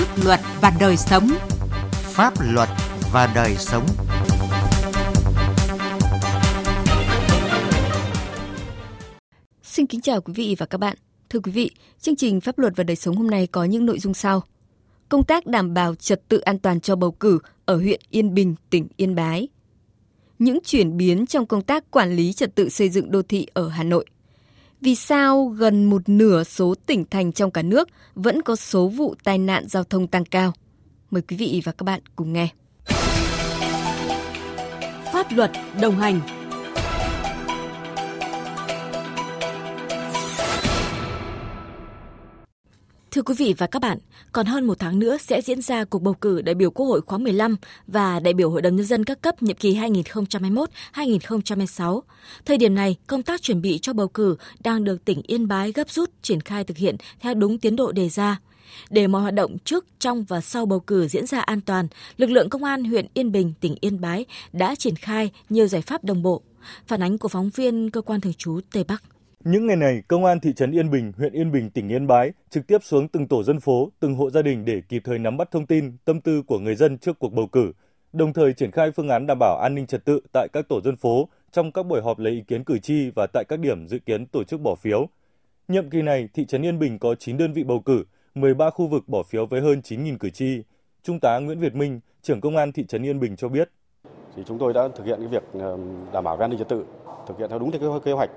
Pháp luật và đời sống. Pháp luật và đời sống. Xin kính chào quý vị và các bạn. Thưa quý vị, chương trình Pháp luật và đời sống hôm nay có những nội dung sau. Công tác đảm bảo trật tự an toàn cho bầu cử ở huyện Yên Bình, tỉnh Yên Bái. Những chuyển biến trong công tác quản lý trật tự xây dựng đô thị ở Hà Nội – vì sao gần một nửa số tỉnh thành trong cả nước vẫn có số vụ tai nạn giao thông tăng cao? Mời quý vị và các bạn cùng nghe. Pháp luật đồng hành Thưa quý vị và các bạn, còn hơn một tháng nữa sẽ diễn ra cuộc bầu cử đại biểu Quốc hội khóa 15 và đại biểu Hội đồng Nhân dân các cấp nhiệm kỳ 2021-2026. Thời điểm này, công tác chuẩn bị cho bầu cử đang được tỉnh Yên Bái gấp rút triển khai thực hiện theo đúng tiến độ đề ra. Để mọi hoạt động trước, trong và sau bầu cử diễn ra an toàn, lực lượng công an huyện Yên Bình, tỉnh Yên Bái đã triển khai nhiều giải pháp đồng bộ. Phản ánh của phóng viên cơ quan thường trú Tây Bắc. Những ngày này, Công an thị trấn Yên Bình, huyện Yên Bình, tỉnh Yên Bái trực tiếp xuống từng tổ dân phố, từng hộ gia đình để kịp thời nắm bắt thông tin, tâm tư của người dân trước cuộc bầu cử, đồng thời triển khai phương án đảm bảo an ninh trật tự tại các tổ dân phố trong các buổi họp lấy ý kiến cử tri và tại các điểm dự kiến tổ chức bỏ phiếu. Nhiệm kỳ này, thị trấn Yên Bình có 9 đơn vị bầu cử, 13 khu vực bỏ phiếu với hơn 9.000 cử tri. Trung tá Nguyễn Việt Minh, trưởng công an thị trấn Yên Bình cho biết. Thì chúng tôi đã thực hiện cái việc ờ, đảm bảo an ninh trật tự, thực hiện theo đúng theo kế hoạch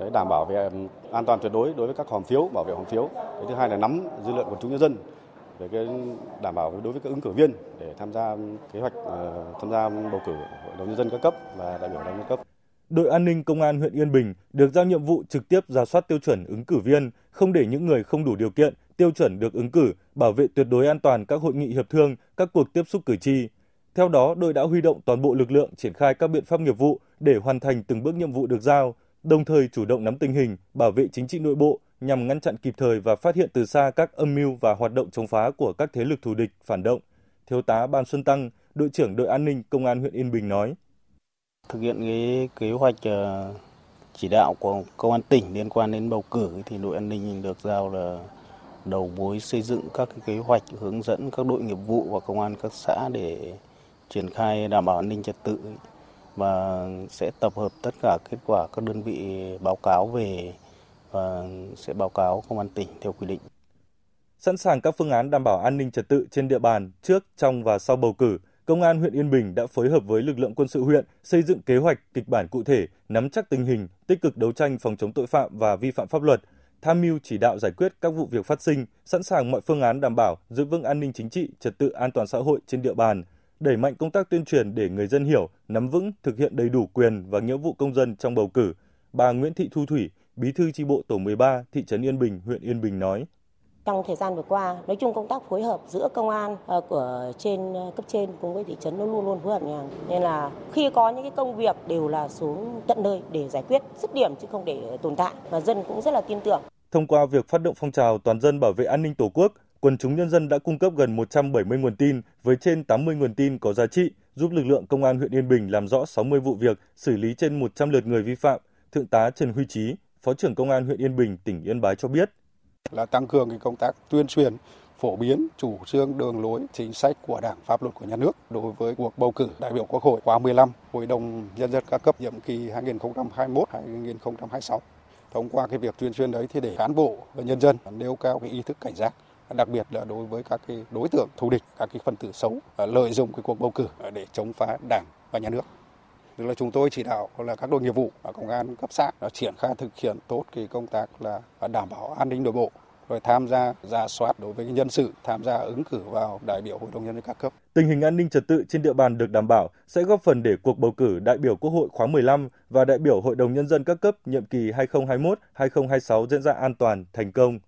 để đảm bảo về an toàn tuyệt đối đối với các hòm phiếu, bảo vệ hòm phiếu. Cái thứ hai là nắm dư luận của chúng nhân dân về cái đảm bảo đối với các ứng cử viên để tham gia kế hoạch ờ, tham gia bầu cử hội đồng nhân dân các cấp và đại biểu đại các cấp. Đội an ninh công an huyện Yên Bình được giao nhiệm vụ trực tiếp ra soát tiêu chuẩn ứng cử viên, không để những người không đủ điều kiện, tiêu chuẩn được ứng cử, bảo vệ tuyệt đối an toàn các hội nghị hiệp thương, các cuộc tiếp xúc cử tri. Theo đó, đội đã huy động toàn bộ lực lượng triển khai các biện pháp nghiệp vụ để hoàn thành từng bước nhiệm vụ được giao, đồng thời chủ động nắm tình hình, bảo vệ chính trị nội bộ nhằm ngăn chặn kịp thời và phát hiện từ xa các âm mưu và hoạt động chống phá của các thế lực thù địch, phản động. Thiếu tá Ban Xuân Tăng, đội trưởng đội an ninh công an huyện Yên Bình nói: Thực hiện cái kế hoạch ờ, chỉ đạo của công an tỉnh liên quan đến bầu cử thì đội an ninh được giao là đầu mối xây dựng các cái kế hoạch hướng dẫn các đội nghiệp vụ và công an các xã để triển khai đảm bảo an ninh trật tự và sẽ tập hợp tất cả kết quả các đơn vị báo cáo về và sẽ báo cáo công an tỉnh theo quy định. Sẵn sàng các phương án đảm bảo an ninh trật tự trên địa bàn trước, trong và sau bầu cử, Công an huyện Yên Bình đã phối hợp với lực lượng quân sự huyện xây dựng kế hoạch, kịch bản cụ thể, nắm chắc tình hình, tích cực đấu tranh phòng chống tội phạm và vi phạm pháp luật, tham mưu chỉ đạo giải quyết các vụ việc phát sinh, sẵn sàng mọi phương án đảm bảo giữ vững an ninh chính trị, trật tự an toàn xã hội trên địa bàn, đẩy mạnh công tác tuyên truyền để người dân hiểu, nắm vững, thực hiện đầy đủ quyền và nghĩa vụ công dân trong bầu cử. Bà Nguyễn Thị Thu Thủy, Bí thư chi bộ tổ 13, thị trấn Yên Bình, huyện Yên Bình nói. Trong thời gian vừa qua, nói chung công tác phối hợp giữa công an ờ, của trên ờ, cấp trên cùng với thị trấn nó luôn luôn phối hợp nhàng. Nên là khi có những cái công việc đều là xuống tận nơi để giải quyết dứt điểm chứ không để tồn tại và dân cũng rất là tin tưởng. Thông qua việc phát động phong trào toàn dân bảo vệ an ninh Tổ quốc, quần chúng nhân dân đã cung cấp gần 170 nguồn tin với trên 80 nguồn tin có giá trị, giúp lực lượng công an huyện Yên Bình làm rõ 60 vụ việc, xử lý trên 100 lượt người vi phạm. Thượng tá Trần Huy Chí, Phó trưởng Công an huyện Yên Bình, tỉnh Yên Bái cho biết. Là tăng cường cái công tác tuyên truyền, phổ biến chủ trương đường lối chính sách của Đảng, pháp luật của nhà nước đối với cuộc bầu cử đại biểu Quốc hội khóa 15, Hội đồng nhân dân các cấp nhiệm kỳ 2021-2026. Thông qua cái việc tuyên truyền đấy thì để cán bộ và nhân dân nêu cao cái ý thức cảnh giác đặc biệt là đối với các cái đối tượng thù địch, các cái phần tử xấu à, lợi dụng cái cuộc bầu cử à, để chống phá đảng và nhà nước. Tức là chúng tôi chỉ đạo là các đội nghiệp vụ và công an cấp xã đã triển khai thực hiện tốt cái công tác là đảm bảo an ninh nội bộ rồi tham gia ra soát đối với nhân sự tham gia ứng cử vào đại biểu hội đồng nhân dân các cấp. Tình hình an ninh trật tự trên địa bàn được đảm bảo sẽ góp phần để cuộc bầu cử đại biểu Quốc hội khóa 15 và đại biểu Hội đồng nhân dân các cấp nhiệm kỳ 2021-2026 diễn ra an toàn, thành công.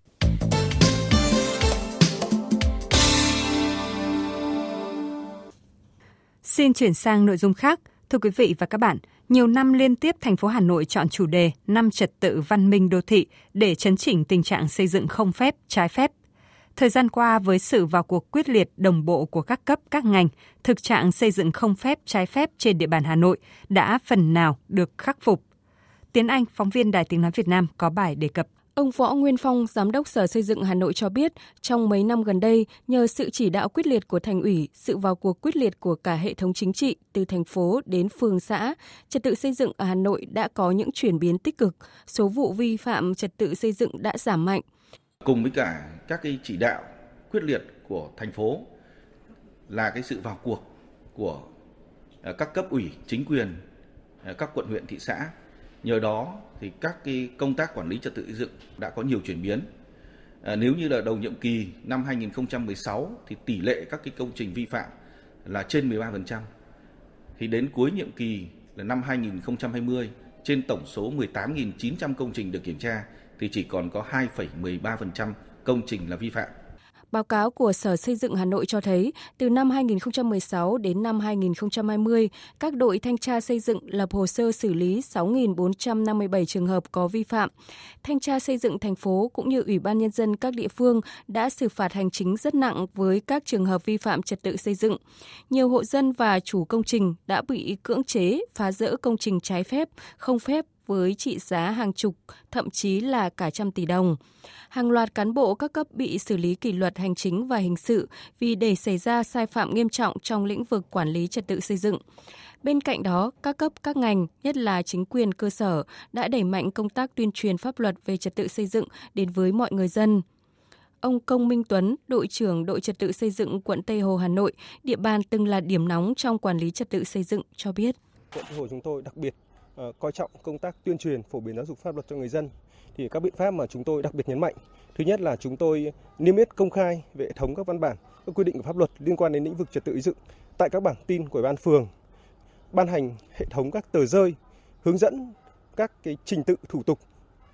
Xin chuyển sang nội dung khác. Thưa quý vị và các bạn, nhiều năm liên tiếp thành phố Hà Nội chọn chủ đề năm trật tự văn minh đô thị để chấn chỉnh tình trạng xây dựng không phép, trái phép. Thời gian qua với sự vào cuộc quyết liệt đồng bộ của các cấp các ngành, thực trạng xây dựng không phép, trái phép trên địa bàn Hà Nội đã phần nào được khắc phục. Tiến Anh, phóng viên Đài Tiếng nói Việt Nam có bài đề cập Ông Võ Nguyên Phong, Giám đốc Sở Xây dựng Hà Nội cho biết, trong mấy năm gần đây, nhờ sự chỉ đạo quyết liệt của thành ủy, sự vào cuộc quyết liệt của cả hệ thống chính trị, từ thành phố đến phường xã, trật tự xây dựng ở Hà Nội đã có những chuyển biến tích cực, số vụ vi phạm trật tự xây dựng đã giảm mạnh. Cùng với cả các cái chỉ đạo quyết liệt của thành phố là cái sự vào cuộc của ờ, các cấp ủy, chính quyền, ờ, các quận huyện, thị xã Nhờ đó thì các cái công tác quản lý trật tự xây dựng đã có nhiều chuyển biến. À, nếu như là đầu nhiệm kỳ năm 2016 thì tỷ lệ các cái công trình vi phạm là trên 13%. Thì đến cuối nhiệm kỳ là năm 2020 trên tổng số 18.900 công trình được kiểm tra thì chỉ còn có 2,13% công trình là vi phạm. Báo cáo của Sở Xây dựng Hà Nội cho thấy, từ năm 2016 đến năm 2020, các đội thanh tra xây dựng lập hồ sơ xử lý 6.457 trường hợp có vi phạm. Thanh tra xây dựng thành phố cũng như Ủy ban Nhân dân các địa phương đã xử phạt hành chính rất nặng với các trường hợp vi phạm trật tự xây dựng. Nhiều hộ dân và chủ công trình đã bị cưỡng chế, phá rỡ công trình trái phép, không phép với trị giá hàng chục, thậm chí là cả trăm tỷ đồng. Hàng loạt cán bộ các cấp bị xử lý kỷ luật hành chính và hình sự vì để xảy ra sai phạm nghiêm trọng trong lĩnh vực quản lý trật tự xây dựng. Bên cạnh đó, các cấp các ngành, nhất là chính quyền cơ sở, đã đẩy mạnh công tác tuyên truyền pháp luật về trật tự xây dựng đến với mọi người dân. Ông Công Minh Tuấn, đội trưởng đội trật tự xây dựng quận Tây Hồ Hà Nội, địa bàn từng là điểm nóng trong quản lý trật tự xây dựng cho biết. Quận Tây Hồ chúng tôi đặc biệt Ờ, coi trọng công tác tuyên truyền phổ biến giáo dục pháp luật cho người dân, thì các biện pháp mà chúng tôi đặc biệt nhấn mạnh. Thứ nhất là chúng tôi niêm yết công khai về hệ thống các văn bản, các quy định của pháp luật liên quan đến lĩnh vực trật tự xây dựng tại các bảng tin của ban phường, ban hành hệ thống các tờ rơi, hướng dẫn các cái trình tự thủ tục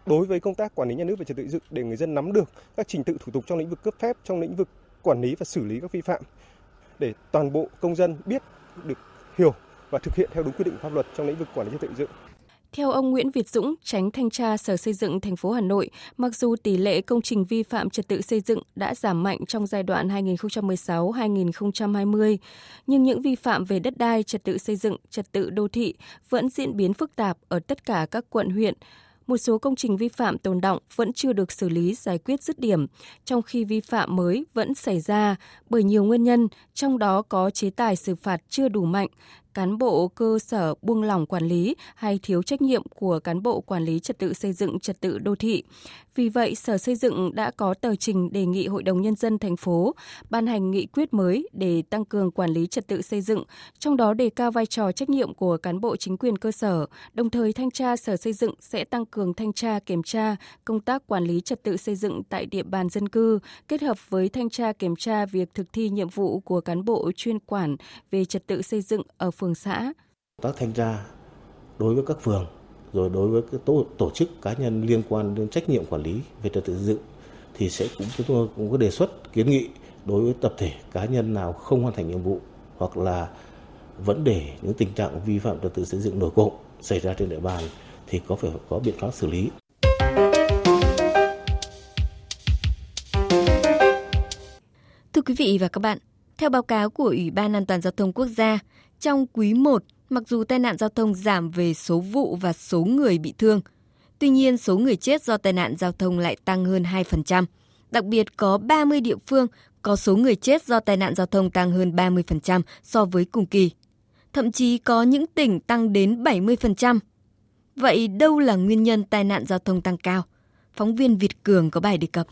đối với công tác quản lý nhà nước về trật tự xây dựng để người dân nắm được các trình tự thủ tục trong lĩnh vực cấp phép, trong lĩnh vực quản lý và xử lý các vi phạm, để toàn bộ công dân biết, được hiểu và thực hiện theo đúng quy định pháp luật trong lĩnh vực quản lý trật tự xây dựng. Theo ông Nguyễn Việt Dũng, tránh thanh tra Sở Xây dựng thành phố Hà Nội, mặc dù tỷ lệ công trình vi phạm trật tự xây dựng đã giảm mạnh trong giai đoạn 2016-2020, nhưng những vi phạm về đất đai, trật tự xây dựng, trật tự đô thị vẫn diễn biến phức tạp ở tất cả các quận huyện, một số công trình vi phạm tồn động vẫn chưa được xử lý giải quyết dứt điểm, trong khi vi phạm mới vẫn xảy ra bởi nhiều nguyên nhân, trong đó có chế tài xử phạt chưa đủ mạnh, cán bộ cơ sở buông lỏng quản lý hay thiếu trách nhiệm của cán bộ quản lý trật tự xây dựng trật tự đô thị. Vì vậy, Sở Xây dựng đã có tờ trình đề nghị Hội đồng Nhân dân thành phố ban hành nghị quyết mới để tăng cường quản lý trật tự xây dựng, trong đó đề cao vai trò trách nhiệm của cán bộ chính quyền cơ sở, đồng thời thanh tra Sở Xây dựng sẽ tăng cường thanh tra kiểm tra công tác quản lý trật tự xây dựng tại địa bàn dân cư, kết hợp với thanh tra kiểm tra việc thực thi nhiệm vụ của cán bộ chuyên quản về trật tự xây dựng ở phường phường xã. Tác thanh tra đối với các phường rồi đối với các tổ, tổ chức cá nhân liên quan đến trách nhiệm quản lý về trật tự xây dựng thì sẽ cũng chúng tôi cũng có đề xuất kiến nghị đối với tập thể cá nhân nào không hoàn thành nhiệm vụ hoặc là vẫn để những tình trạng vi phạm trật tự xây dựng nổi cộng xảy ra trên địa bàn thì có phải có biện pháp xử lý. Thưa quý vị và các bạn, theo báo cáo của Ủy ban An toàn giao thông quốc gia, trong quý 1, mặc dù tai nạn giao thông giảm về số vụ và số người bị thương, tuy nhiên số người chết do tai nạn giao thông lại tăng hơn 2%. Đặc biệt có 30 địa phương có số người chết do tai nạn giao thông tăng hơn 30% so với cùng kỳ. Thậm chí có những tỉnh tăng đến 70%. Vậy đâu là nguyên nhân tai nạn giao thông tăng cao? Phóng viên Việt Cường có bài đề cập.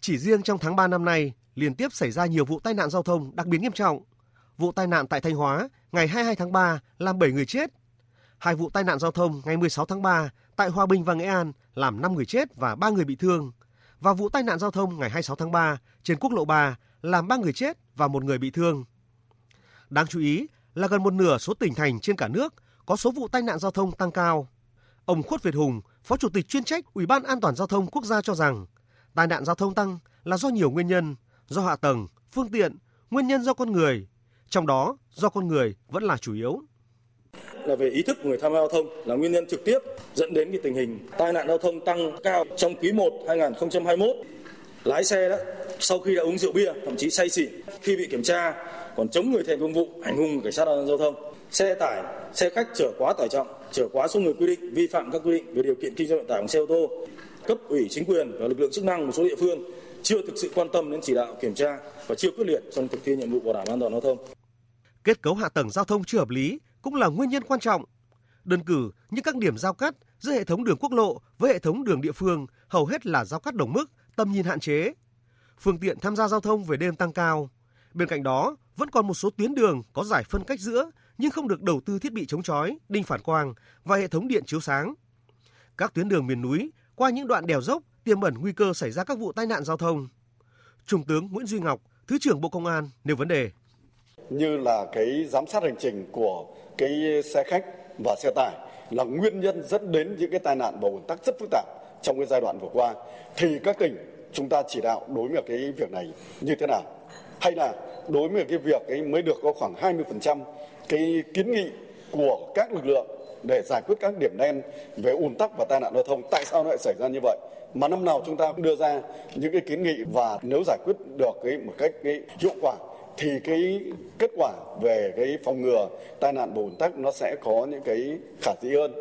Chỉ riêng trong tháng 3 năm nay, liên tiếp xảy ra nhiều vụ tai nạn giao thông đặc biệt nghiêm trọng. Vụ tai nạn tại Thanh Hóa ngày 22 tháng 3 làm 7 người chết. Hai vụ tai nạn giao thông ngày 16 tháng 3 tại Hòa Bình và Nghệ An làm 5 người chết và 3 người bị thương. Và vụ tai nạn giao thông ngày 26 tháng 3 trên quốc lộ 3 làm 3 người chết và 1 người bị thương. Đáng chú ý là gần một nửa số tỉnh thành trên cả nước có số vụ tai nạn giao thông tăng cao. Ông Khuất Việt Hùng, Phó Chủ tịch chuyên trách Ủy ban An toàn giao thông quốc gia cho rằng, tai nạn giao thông tăng là do nhiều nguyên nhân, do hạ tầng, phương tiện, nguyên nhân do con người, trong đó do con người vẫn là chủ yếu là về ý thức của người tham gia giao thông là nguyên nhân trực tiếp dẫn đến cái tình hình tai nạn giao thông tăng cao trong quý 1 2021. Lái xe đó sau khi đã uống rượu bia, thậm chí say xỉn, khi bị kiểm tra còn chống người thi hành công vụ, hành hung cảnh sát giao thông. Xe tải, xe khách chở quá tải trọng, chở quá số người quy định, vi phạm các quy định về điều kiện kinh doanh vận tải bằng xe ô tô, cấp ủy chính quyền và lực lượng chức năng một số địa phương chưa thực sự quan tâm đến chỉ đạo kiểm tra và chưa quyết liệt trong thực thi nhiệm vụ bảo đảm an toàn giao thông. Kết cấu hạ tầng giao thông chưa hợp lý cũng là nguyên nhân quan trọng. Đơn cử như các điểm giao cắt giữa hệ thống đường quốc lộ với hệ thống đường địa phương hầu hết là giao cắt đồng mức, tầm nhìn hạn chế. Phương tiện tham gia giao thông về đêm tăng cao. Bên cạnh đó, vẫn còn một số tuyến đường có giải phân cách giữa nhưng không được đầu tư thiết bị chống chói, đinh phản quang và hệ thống điện chiếu sáng. Các tuyến đường miền núi qua những đoạn đèo dốc tiềm ẩn nguy cơ xảy ra các vụ tai nạn giao thông. Trung tướng Nguyễn Duy Ngọc, Thứ trưởng Bộ Công an nêu vấn đề. Như là cái giám sát hành trình của cái xe khách và xe tải là nguyên nhân dẫn đến những cái tai nạn và ủn tắc rất phức tạp trong cái giai đoạn vừa qua thì các tỉnh chúng ta chỉ đạo đối với cái việc này như thế nào hay là đối với cái việc ấy mới được có khoảng 20% cái kiến nghị của các lực lượng để giải quyết các điểm đen về ùn tắc và tai nạn giao thông tại sao nó lại xảy ra như vậy mà năm nào chúng ta cũng đưa ra những cái kiến nghị và nếu giải quyết được cái một cách cái hiệu quả thì cái kết quả về cái phòng ngừa tai nạn ùn tắc nó sẽ có những cái khả dĩ hơn.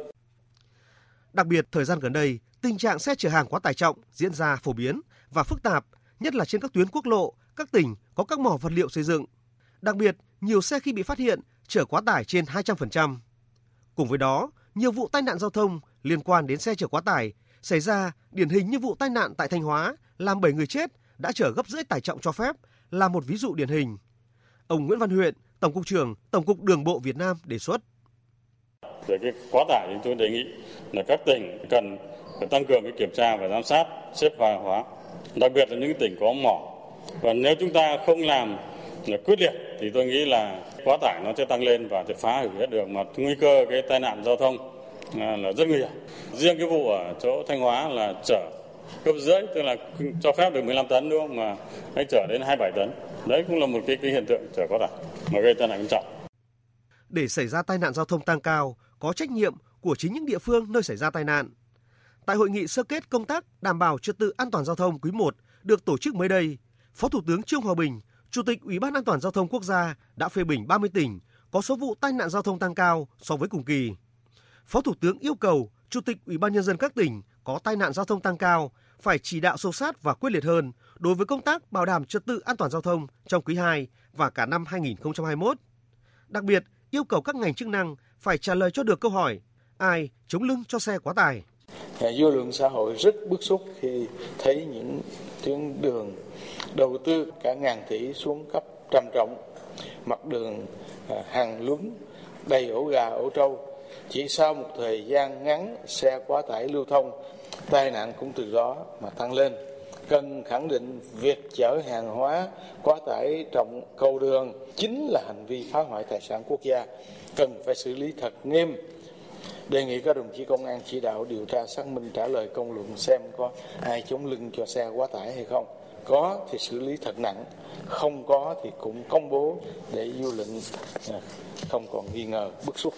Đặc biệt thời gian gần đây, tình trạng xe chở hàng quá tải trọng diễn ra phổ biến và phức tạp, nhất là trên các tuyến quốc lộ, các tỉnh có các mỏ vật liệu xây dựng. Đặc biệt, nhiều xe khi bị phát hiện chở quá tải trên 200%. Cùng với đó, nhiều vụ tai nạn giao thông liên quan đến xe chở quá tải xảy ra điển hình như vụ tai nạn tại Thanh Hóa làm 7 người chết đã chở gấp rưỡi tải trọng cho phép là một ví dụ điển hình. Ông Nguyễn Văn Huyện, Tổng cục trưởng Tổng cục Đường bộ Việt Nam đề xuất. Về cái quá tải thì tôi đề nghị là các tỉnh cần phải tăng cường cái kiểm tra và giám sát xếp hàng hóa, đặc biệt là những tỉnh có mỏ. Và nếu chúng ta không làm là quyết liệt thì tôi nghĩ là quá tải nó sẽ tăng lên và sẽ phá hủy hết đường mà nguy cơ cái tai nạn giao thông À, là rất nguy hiểm. Riêng cái vụ ở chỗ Thanh Hóa là chở gấp rưỡi tức là cho phép được 15 tấn đúng không mà anh chở đến 27 tấn. Đấy cũng là một cái, cái hiện tượng chở quá tải mà gây tai nạn nghiêm trọng. Để xảy ra tai nạn giao thông tăng cao, có trách nhiệm của chính những địa phương nơi xảy ra tai nạn. Tại hội nghị sơ kết công tác đảm bảo trật tự an toàn giao thông quý 1 được tổ chức mới đây, Phó Thủ tướng Trương Hòa Bình, Chủ tịch Ủy ban An toàn giao thông quốc gia đã phê bình 30 tỉnh có số vụ tai nạn giao thông tăng cao so với cùng kỳ. Phó Thủ tướng yêu cầu Chủ tịch Ủy ban nhân dân các tỉnh có tai nạn giao thông tăng cao phải chỉ đạo sâu sát và quyết liệt hơn đối với công tác bảo đảm trật tự an toàn giao thông trong quý 2 và cả năm 2021. Đặc biệt, yêu cầu các ngành chức năng phải trả lời cho được câu hỏi ai chống lưng cho xe quá tải. Dư luận xã hội rất bức xúc khi thấy những tuyến đường đầu tư cả ngàn tỷ xuống cấp trầm trọng, mặt đường à, hàng lún đầy ổ gà ổ trâu. Chỉ sau một thời gian ngắn xe quá tải lưu thông, tai nạn cũng từ đó mà tăng lên. Cần khẳng định việc chở hàng hóa quá tải trọng cầu đường chính là hành vi phá hoại tài sản quốc gia, cần phải xử lý thật nghiêm. Đề nghị các đồng chí công an chỉ đạo điều tra xác minh trả lời công luận xem có ai chống lưng cho xe quá tải hay không. Có thì xử lý thật nặng không có thì cũng công bố để dư luận à, không còn nghi ngờ bức xúc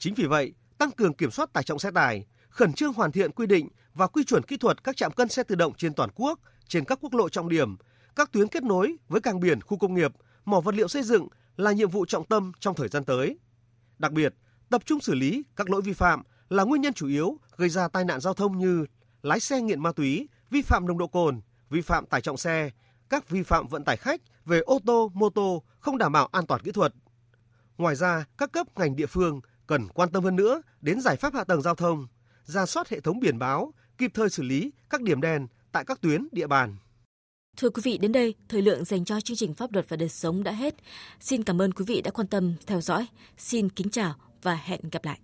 chính vì vậy tăng cường kiểm soát tải trọng xe tải khẩn trương hoàn thiện quy định và quy chuẩn kỹ thuật các trạm cân xe tự động trên toàn quốc trên các quốc lộ trọng điểm các tuyến kết nối với cảng biển khu công nghiệp mỏ vật liệu xây dựng là nhiệm vụ trọng tâm trong thời gian tới đặc biệt tập trung xử lý các lỗi vi phạm là nguyên nhân chủ yếu gây ra tai nạn giao thông như lái xe nghiện ma túy, vi phạm nồng độ cồn, vi phạm tải trọng xe, các vi phạm vận tải khách về ô tô, mô tô không đảm bảo an toàn kỹ thuật. Ngoài ra, các cấp ngành địa phương cần quan tâm hơn nữa đến giải pháp hạ tầng giao thông, ra soát hệ thống biển báo, kịp thời xử lý các điểm đen tại các tuyến địa bàn. Thưa quý vị, đến đây, thời lượng dành cho chương trình Pháp luật và đời sống đã hết. Xin cảm ơn quý vị đã quan tâm theo dõi. Xin kính chào và hẹn gặp lại.